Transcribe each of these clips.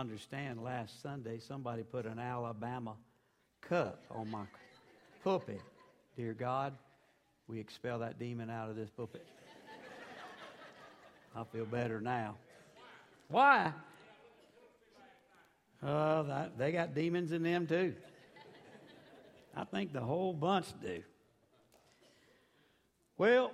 understand last Sunday somebody put an Alabama cup on my pulpit. Dear God, we expel that demon out of this pulpit. I feel better now. Why? Oh, that, they got demons in them too. I think the whole bunch do. Well,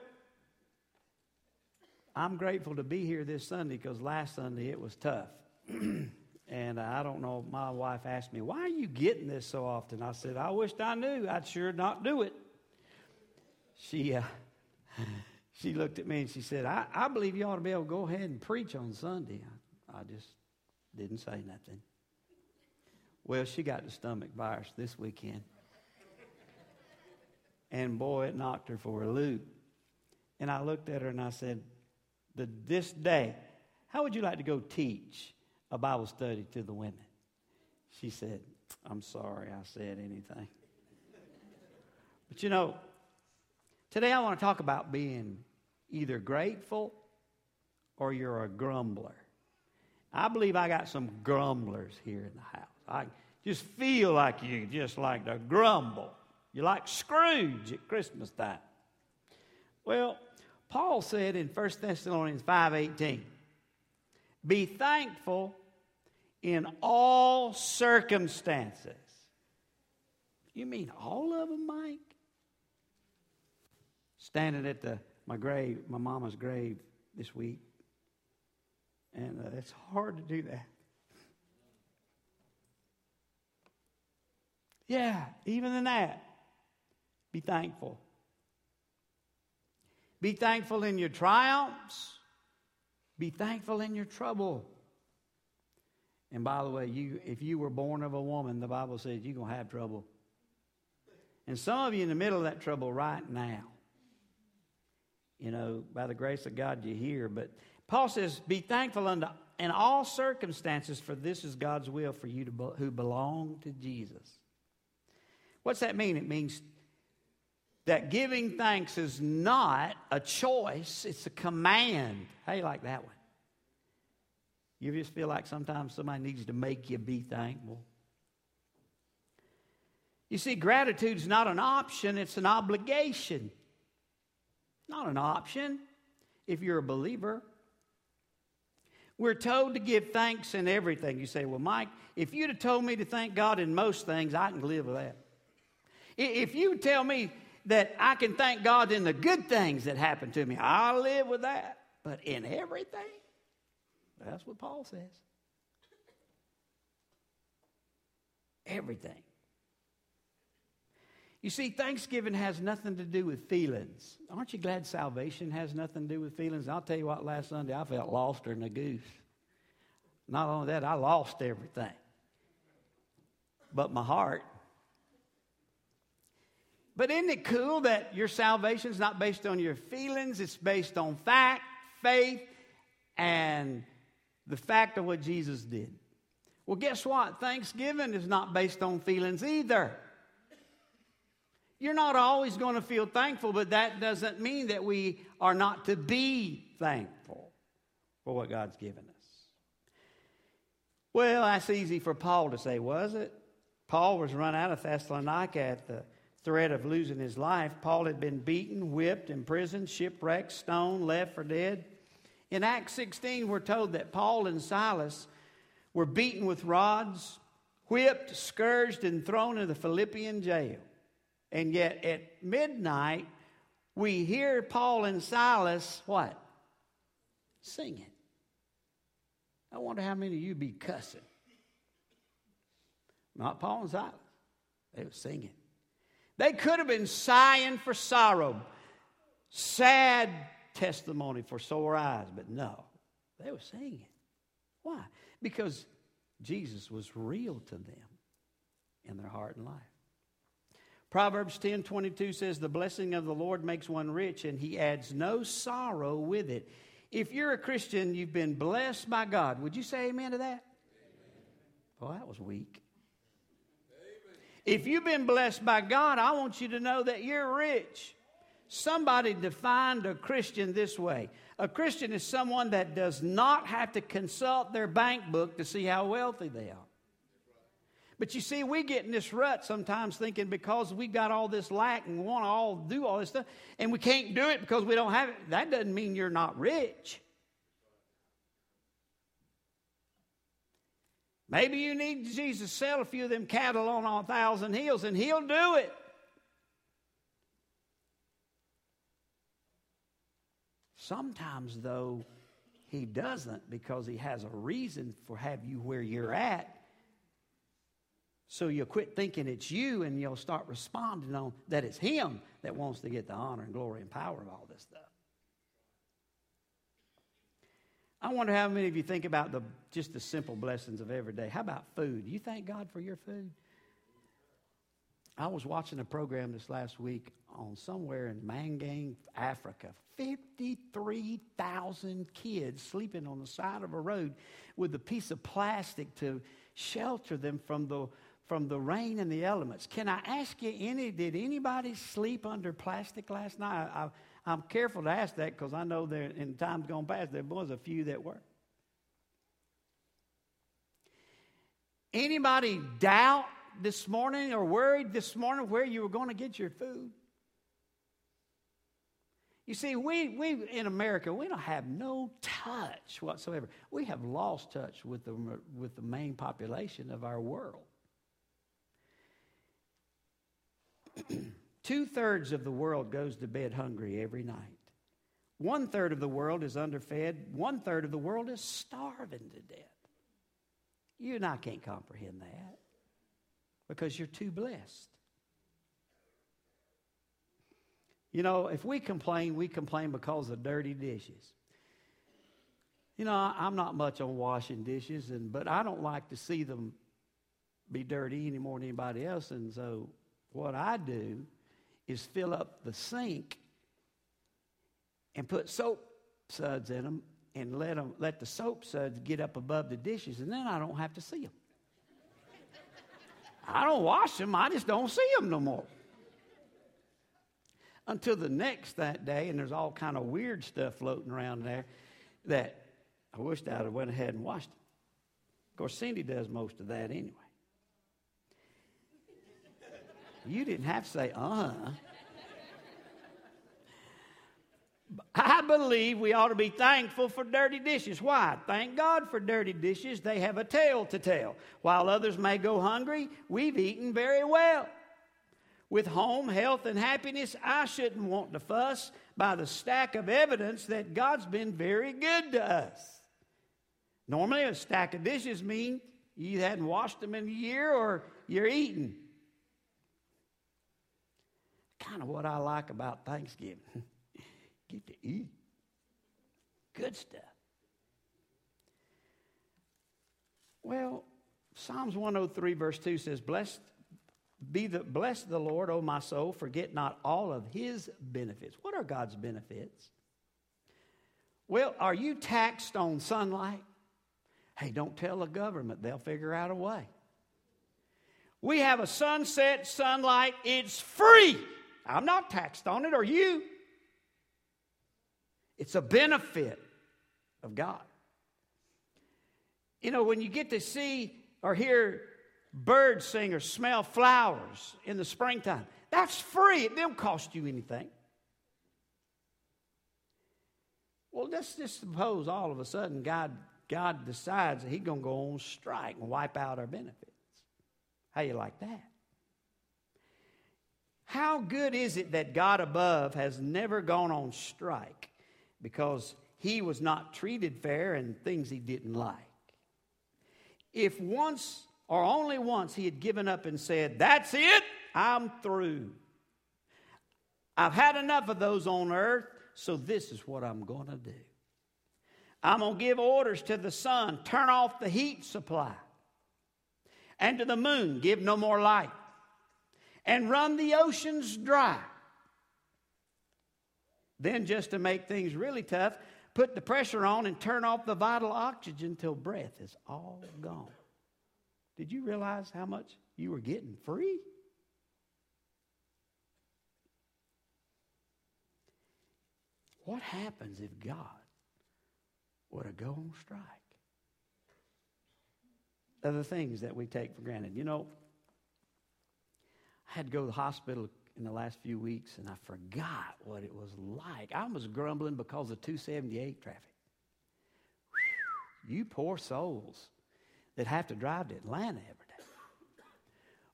I'm grateful to be here this Sunday because last Sunday it was tough. And I don't know, my wife asked me, Why are you getting this so often? I said, I wished I knew. I'd sure not do it. She, uh, she looked at me and she said, I, I believe you ought to be able to go ahead and preach on Sunday. I, I just didn't say nothing. Well, she got the stomach virus this weekend. And boy, it knocked her for a loop. And I looked at her and I said, the, This day, how would you like to go teach? A Bible study to the women. She said, I'm sorry I said anything. But you know, today I want to talk about being either grateful or you're a grumbler. I believe I got some grumblers here in the house. I just feel like you just like to grumble. You're like Scrooge at Christmas time. Well, Paul said in 1 Thessalonians 5:18, "Be thankful in all circumstances. You mean all of them, Mike? Standing at the, my grave, my mama's grave this week, and uh, it's hard to do that. Yeah, even in that, be thankful. Be thankful in your triumphs. Be thankful in your trouble. And by the way, you if you were born of a woman, the Bible says you're going to have trouble. And some of you in the middle of that trouble right now. You know, by the grace of God, you're here. But Paul says, Be thankful unto, in all circumstances, for this is God's will for you to, who belong to Jesus. What's that mean? It means that giving thanks is not a choice, it's a command. How you like that one? You just feel like sometimes somebody needs to make you be thankful. You see, gratitude is not an option, it's an obligation. Not an option if you're a believer. We're told to give thanks in everything. You say, well, Mike, if you'd have told me to thank God in most things, I can live with that. If you tell me that I can thank God in the good things that happen to me, I'll live with that. But in everything? That's what Paul says. Everything. You see, Thanksgiving has nothing to do with feelings. Aren't you glad salvation has nothing to do with feelings? I'll tell you what, last Sunday I felt lost than a goose. Not only that, I lost everything. But my heart. But isn't it cool that your salvation is not based on your feelings? It's based on fact, faith, and the fact of what Jesus did. Well, guess what? Thanksgiving is not based on feelings either. You're not always going to feel thankful, but that doesn't mean that we are not to be thankful for what God's given us. Well, that's easy for Paul to say, was it? Paul was run out of Thessalonica at the threat of losing his life. Paul had been beaten, whipped, imprisoned, shipwrecked, stoned, left for dead. In Acts 16, we're told that Paul and Silas were beaten with rods, whipped, scourged, and thrown in the Philippian jail. And yet at midnight, we hear Paul and Silas what? Singing. I wonder how many of you be cussing. Not Paul and Silas. They were singing. They could have been sighing for sorrow, sad testimony for sore eyes, but no, they were singing. Why? Because Jesus was real to them in their heart and life. Proverbs 10 22 says, The blessing of the Lord makes one rich, and he adds no sorrow with it. If you're a Christian, you've been blessed by God. Would you say amen to that? Well, that was weak. If you've been blessed by God, I want you to know that you're rich. Somebody defined a Christian this way a Christian is someone that does not have to consult their bank book to see how wealthy they are. But you see, we get in this rut sometimes thinking because we got all this lack and want to all do all this stuff, and we can't do it because we don't have it. That doesn't mean you're not rich. Maybe you need Jesus to sell a few of them cattle on a thousand hills, and he'll do it. Sometimes, though, he doesn't because he has a reason for have you where you're at. So you'll quit thinking it's you and you'll start responding on that it's him that wants to get the honor and glory and power of all this stuff. I wonder how many of you think about the just the simple blessings of every day. How about food? You thank God for your food? I was watching a program this last week on somewhere in Mangang, Africa. 53,000 kids sleeping on the side of a road with a piece of plastic to shelter them from the, from the rain and the elements. Can I ask you, any, did anybody sleep under plastic last night? I, am careful to ask that because I know there, in times gone past there was a few that were. Anybody doubt this morning or worried this morning where you were going to get your food? You see, we, we in America, we don't have no touch whatsoever. We have lost touch with the, with the main population of our world. Two thirds of the world goes to bed hungry every night. One third of the world is underfed. One third of the world is starving to death. You and I can't comprehend that because you're too blessed. You know, if we complain, we complain because of dirty dishes. You know, I'm not much on washing dishes, and but I don't like to see them be dirty any more than anybody else. And so, what I do is fill up the sink and put soap suds in them, and let them let the soap suds get up above the dishes, and then I don't have to see them. I don't wash them; I just don't see them no more until the next that day, and there's all kind of weird stuff floating around there that I wished I'd have went ahead and washed it. Of course, Cindy does most of that anyway. You didn't have to say, uh huh. I believe we ought to be thankful for dirty dishes. Why? Thank God for dirty dishes. They have a tale to tell. While others may go hungry, we've eaten very well with home, health, and happiness, I shouldn't want to fuss by the stack of evidence that God's been very good to us. Normally, a stack of dishes mean you hadn't washed them in a year or you're eating. Kind of what I like about Thanksgiving. Get to eat. Good stuff. Well, Psalms 103, verse 2 says, Blessed be the bless the Lord, O my soul, forget not all of his benefits. What are God's benefits? Well, are you taxed on sunlight? Hey, don't tell the government, they'll figure out a way. We have a sunset sunlight, it's free. I'm not taxed on it, are you? It's a benefit of God. You know, when you get to see or hear birds sing or smell flowers in the springtime. That's free. It don't cost you anything. Well, let's just suppose all of a sudden God, God decides that He's going to go on strike and wipe out our benefits. How you like that? How good is it that God above has never gone on strike because He was not treated fair and things He didn't like? If once or only once he had given up and said, That's it, I'm through. I've had enough of those on earth, so this is what I'm going to do. I'm going to give orders to the sun, turn off the heat supply, and to the moon, give no more light, and run the oceans dry. Then, just to make things really tough, put the pressure on and turn off the vital oxygen till breath is all gone. Did you realize how much you were getting free? What happens if God were to go on strike? The things that we take for granted. You know, I had to go to the hospital in the last few weeks and I forgot what it was like. I was grumbling because of 278 traffic. Whew, you poor souls that have to drive to Atlanta every day.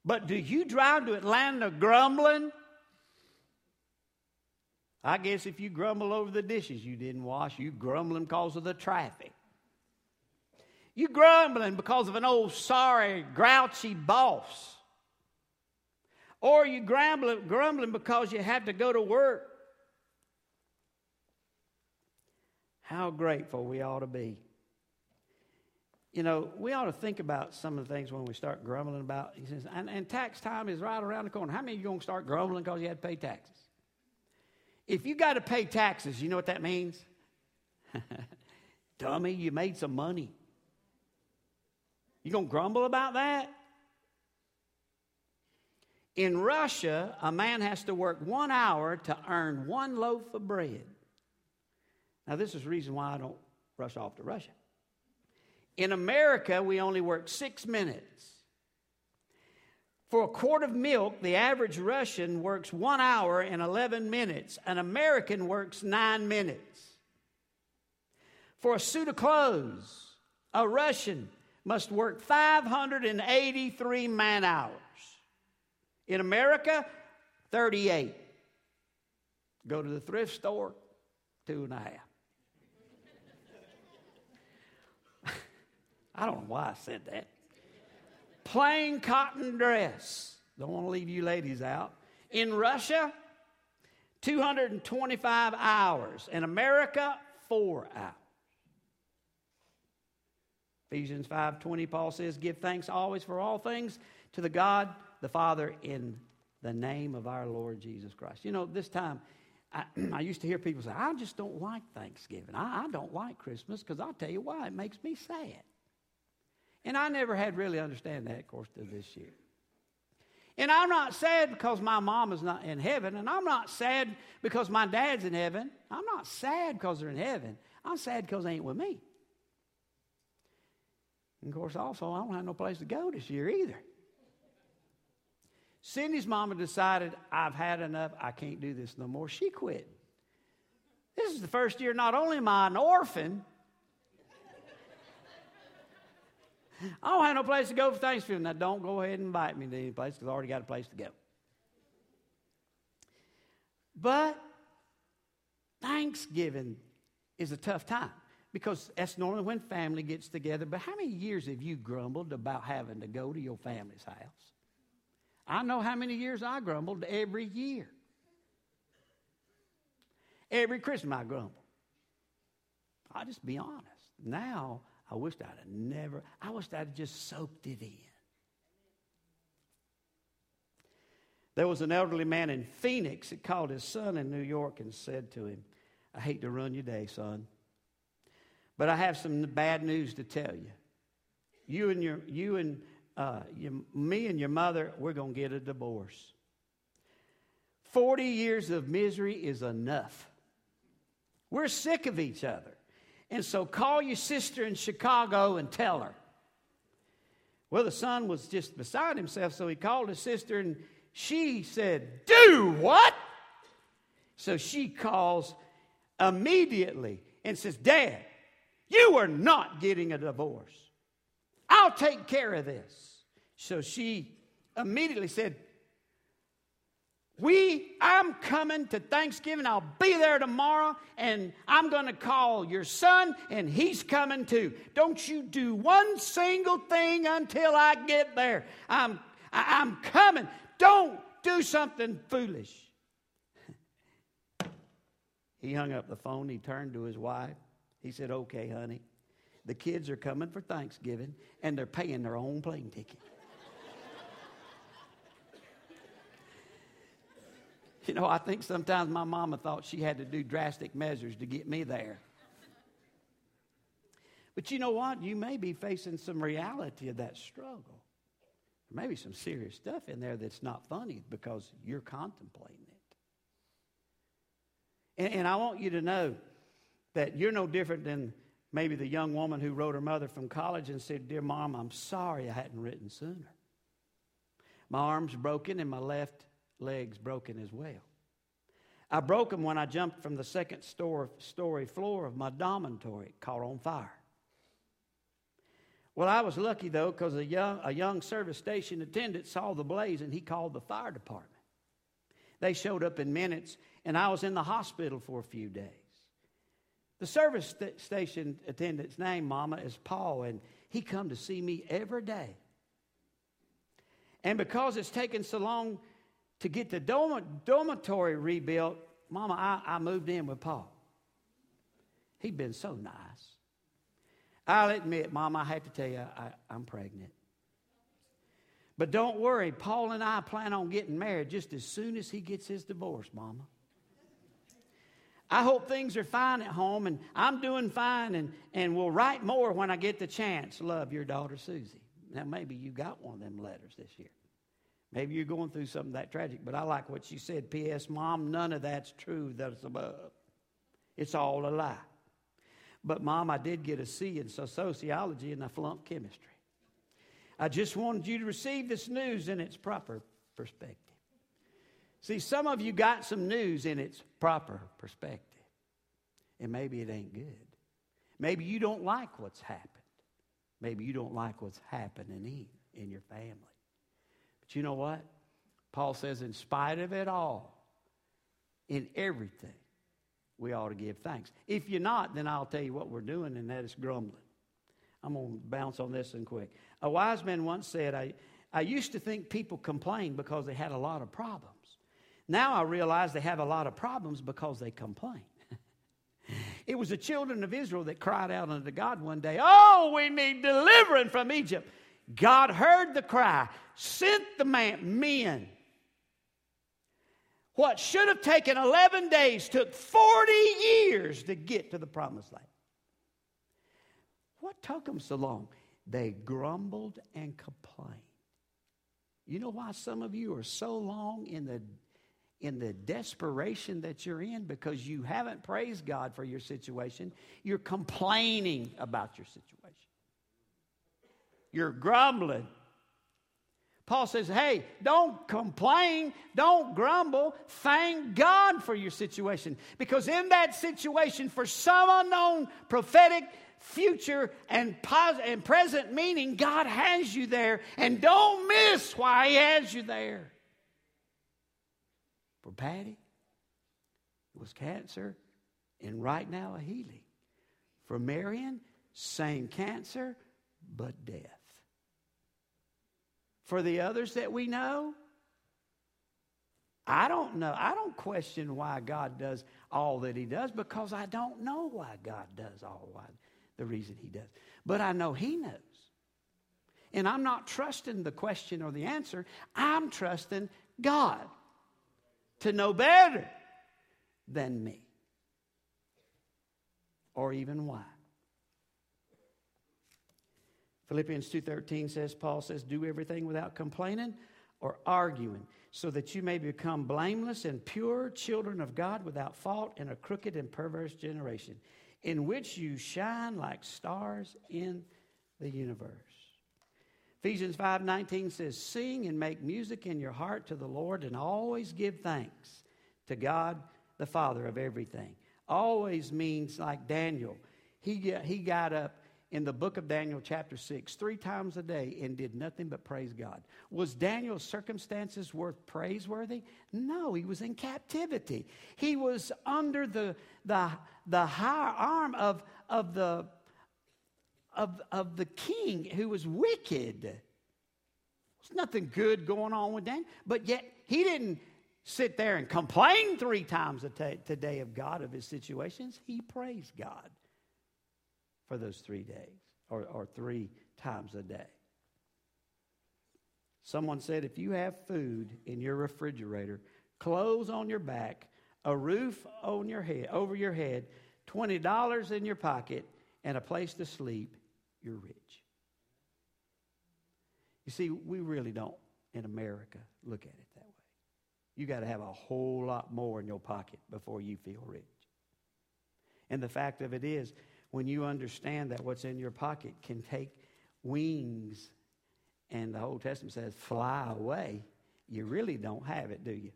But do you drive to Atlanta grumbling? I guess if you grumble over the dishes you didn't wash, you grumbling because of the traffic. You grumbling because of an old sorry, grouchy boss. Or you grumbling, grumbling because you have to go to work. How grateful we ought to be. You know, we ought to think about some of the things when we start grumbling about. He says, and, and tax time is right around the corner. How many of you going to start grumbling because you had to pay taxes? If you got to pay taxes, you know what that means? Dummy, you made some money. You going to grumble about that? In Russia, a man has to work one hour to earn one loaf of bread. Now, this is the reason why I don't rush off to Russia. In America, we only work six minutes. For a quart of milk, the average Russian works one hour and 11 minutes. An American works nine minutes. For a suit of clothes, a Russian must work 583 man hours. In America, 38. Go to the thrift store, two and a half. I don't know why I said that. Plain cotton dress. Don't want to leave you ladies out. In Russia, 225 hours. In America, four hours. Ephesians 5:20 Paul says, "Give thanks always for all things to the God the Father in the name of our Lord Jesus Christ." You know, this time I, I used to hear people say, "I just don't like Thanksgiving. I, I don't like Christmas because I'll tell you why. It makes me sad." And I never had really understand that, of course, to this year. And I'm not sad because my mom is not in heaven, and I'm not sad because my dad's in heaven. I'm not sad because they're in heaven. I'm sad because they ain't with me. And of course, also, I don't have no place to go this year either. Cindy's mama decided, I've had enough. I can't do this no more. She quit. This is the first year, not only am I an orphan, I don't have no place to go for Thanksgiving. Now, don't go ahead and invite me to any place because I already got a place to go. But Thanksgiving is a tough time because that's normally when family gets together. But how many years have you grumbled about having to go to your family's house? I know how many years I grumbled every year. Every Christmas I grumble. I'll just be honest. Now I wished I'd have never, I wished I'd just soaked it in. There was an elderly man in Phoenix that called his son in New York and said to him, I hate to run your day, son, but I have some bad news to tell you. You and your, you and uh, your, me and your mother, we're going to get a divorce. 40 years of misery is enough. We're sick of each other. And so call your sister in Chicago and tell her. Well, the son was just beside himself, so he called his sister and she said, Do what? So she calls immediately and says, Dad, you are not getting a divorce. I'll take care of this. So she immediately said, we, I'm coming to Thanksgiving. I'll be there tomorrow, and I'm going to call your son, and he's coming too. Don't you do one single thing until I get there. I'm, I, I'm coming. Don't do something foolish. he hung up the phone. He turned to his wife. He said, Okay, honey. The kids are coming for Thanksgiving, and they're paying their own plane ticket. You know, I think sometimes my mama thought she had to do drastic measures to get me there. But you know what? You may be facing some reality of that struggle. There may be some serious stuff in there that's not funny because you're contemplating it. And, and I want you to know that you're no different than maybe the young woman who wrote her mother from college and said, Dear mom, I'm sorry I hadn't written sooner. My arm's broken and my left leg's broken as well. I broke them when I jumped from the second story floor of my dormitory. It caught on fire. Well, I was lucky though, because a young, a young service station attendant saw the blaze and he called the fire department. They showed up in minutes, and I was in the hospital for a few days. The service st- station attendant's name, Mama, is Paul, and he come to see me every day. And because it's taken so long to get the dormitory rebuilt, Mama, I, I moved in with Paul. He'd been so nice. I'll admit, Mama, I have to tell you, I, I'm pregnant. But don't worry, Paul and I plan on getting married just as soon as he gets his divorce, Mama. I hope things are fine at home, and I'm doing fine, and, and will write more when I get the chance. Love your daughter, Susie. Now, maybe you got one of them letters this year. Maybe you're going through something that tragic, but I like what she said. P.S. Mom, none of that's true that's above. It's all a lie. But, Mom, I did get a C in sociology and I flunked chemistry. I just wanted you to receive this news in its proper perspective. See, some of you got some news in its proper perspective, and maybe it ain't good. Maybe you don't like what's happened. Maybe you don't like what's happening in, in your family. But you know what? Paul says, in spite of it all, in everything, we ought to give thanks. If you're not, then I'll tell you what we're doing, and that is grumbling. I'm going to bounce on this one quick. A wise man once said, I, I used to think people complained because they had a lot of problems. Now I realize they have a lot of problems because they complain. it was the children of Israel that cried out unto God one day, Oh, we need deliverance from Egypt. God heard the cry, sent the man, men what should have taken 11 days took 40 years to get to the promised land. What took them so long? They grumbled and complained. You know why some of you are so long in the in the desperation that you're in because you haven't praised God for your situation. You're complaining about your situation. You're grumbling. Paul says, hey, don't complain, don't grumble. Thank God for your situation. Because in that situation, for some unknown prophetic future and, pos- and present meaning, God has you there. And don't miss why He has you there. For Patty, it was cancer, and right now a healing. For Marion, same cancer, but death for the others that we know? I don't know. I don't question why God does all that He does because I don't know why God does all why, the reason He does. But I know He knows. And I'm not trusting the question or the answer, I'm trusting God to know better than me or even why. Philippians 2:13 says Paul says do everything without complaining or arguing so that you may become blameless and pure children of God without fault in a crooked and perverse generation in which you shine like stars in the universe. Ephesians 5:19 says sing and make music in your heart to the Lord and always give thanks to God the Father of everything. Always means like Daniel. He, he got up in the book of Daniel, chapter 6, three times a day and did nothing but praise God. Was Daniel's circumstances worth praiseworthy? No, he was in captivity. He was under the, the, the high arm of, of, the, of, of the king who was wicked. There's nothing good going on with Daniel, but yet he didn't sit there and complain three times a t- today of God of his situations. He praised God for those three days or, or three times a day. Someone said if you have food in your refrigerator, clothes on your back, a roof on your head, over your head, $20 in your pocket, and a place to sleep, you're rich. You see, we really don't in America look at it that way. You got to have a whole lot more in your pocket before you feel rich. And the fact of it is, when you understand that what's in your pocket can take wings, and the Old Testament says, fly away, you really don't have it, do you?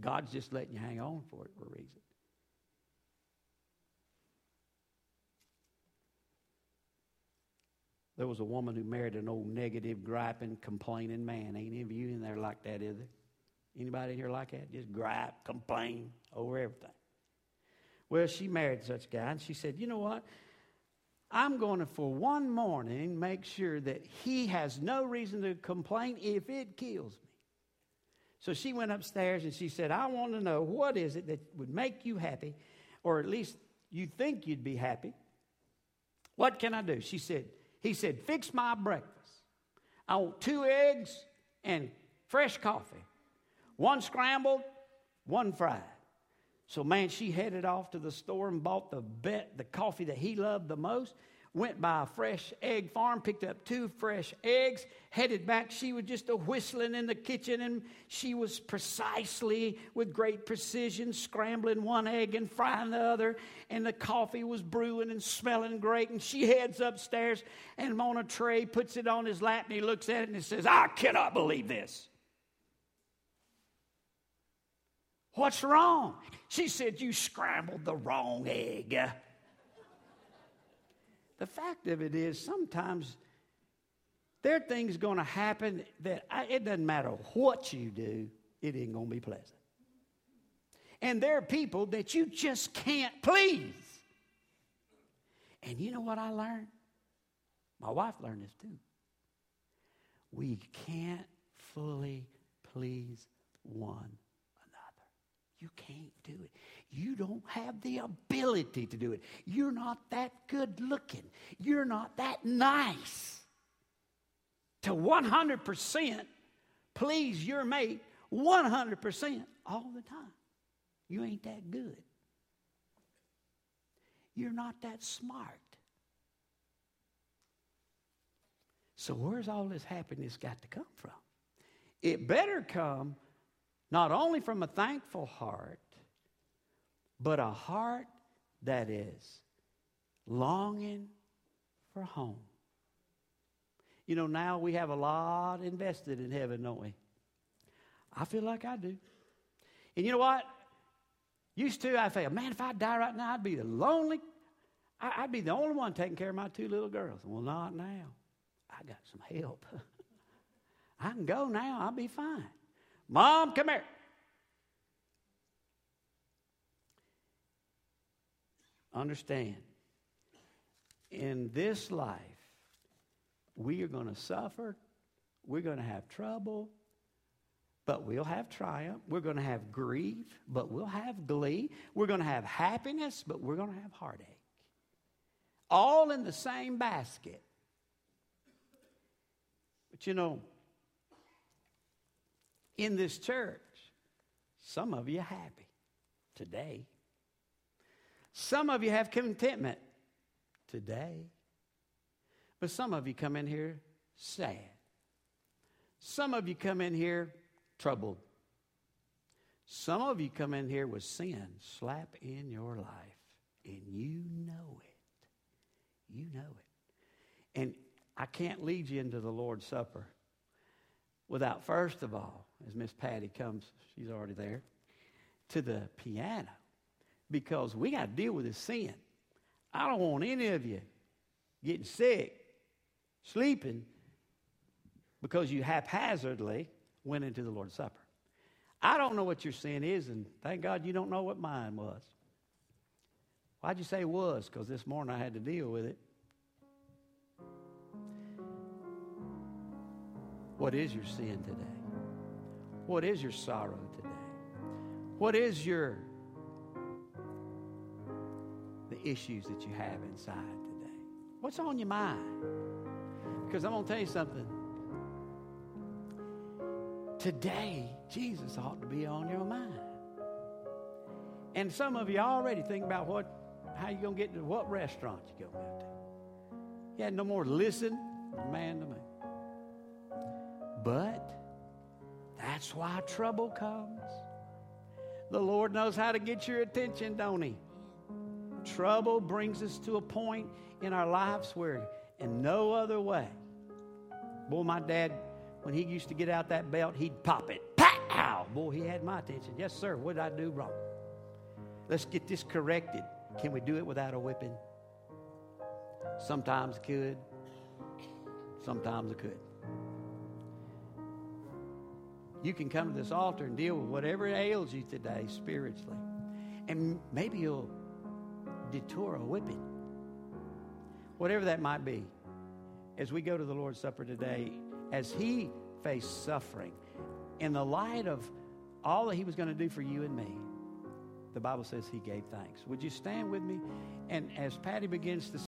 God's just letting you hang on for it for a reason. There was a woman who married an old negative, griping, complaining man. Ain't any of you in there like that, is there? Anybody in here like that? Just gripe, complain over everything. Well, she married such a guy, and she said, You know what? I'm going to, for one morning, make sure that he has no reason to complain if it kills me. So she went upstairs and she said, I want to know what is it that would make you happy, or at least you think you'd be happy. What can I do? She said, he said, Fix my breakfast. I want two eggs and fresh coffee, one scrambled, one fried. So, man, she headed off to the store and bought the, bet, the coffee that he loved the most went by a fresh egg farm, picked up two fresh eggs, headed back. She was just a whistling in the kitchen, and she was precisely, with great precision, scrambling one egg and frying the other. And the coffee was brewing and smelling great. And she heads upstairs and on a tray puts it on his lap, and he looks at it and he says, I cannot believe this. What's wrong? She said, You scrambled the wrong egg. The fact of it is, sometimes there are things going to happen that I, it doesn't matter what you do, it ain't going to be pleasant. And there are people that you just can't please. And you know what I learned? My wife learned this too. We can't fully please one you can't do it. You don't have the ability to do it. You're not that good looking. You're not that nice. To 100% please your mate 100% all the time. You ain't that good. You're not that smart. So, where's all this happiness got to come from? It better come not only from a thankful heart, but a heart that is longing for home. You know, now we have a lot invested in heaven, don't we? I feel like I do. And you know what? Used to, I feel, man, if I die right now, I'd be the lonely, I'd be the only one taking care of my two little girls. Well, not now. I got some help. I can go now, I'll be fine. Mom, come here. Understand, in this life, we are going to suffer, we're going to have trouble, but we'll have triumph. We're going to have grief, but we'll have glee. We're going to have happiness, but we're going to have heartache. All in the same basket. But you know, in this church, some of you happy today. Some of you have contentment today. But some of you come in here sad. Some of you come in here troubled. Some of you come in here with sin slap in your life, and you know it. You know it. And I can't lead you into the Lord's Supper without, first of all, as Miss Patty comes, she's already there, to the piano because we got to deal with this sin. I don't want any of you getting sick, sleeping, because you haphazardly went into the Lord's Supper. I don't know what your sin is, and thank God you don't know what mine was. Why'd you say was? Because this morning I had to deal with it. What is your sin today? What is your sorrow today? What is your the issues that you have inside today? What's on your mind? Because I'm going to tell you something. Today, Jesus ought to be on your mind. And some of you already think about what, how you going to get to what restaurant you going to go to. You had no more listen man to man. But That's why trouble comes. The Lord knows how to get your attention, don't He? Trouble brings us to a point in our lives where, in no other way, boy, my dad, when he used to get out that belt, he'd pop it. Pow! Boy, he had my attention. Yes, sir. What did I do wrong? Let's get this corrected. Can we do it without a whipping? Sometimes could. Sometimes it could. You can come to this altar and deal with whatever ails you today spiritually. And maybe you'll detour a whipping. Whatever that might be. As we go to the Lord's Supper today, as He faced suffering, in the light of all that He was going to do for you and me, the Bible says He gave thanks. Would you stand with me? And as Patty begins to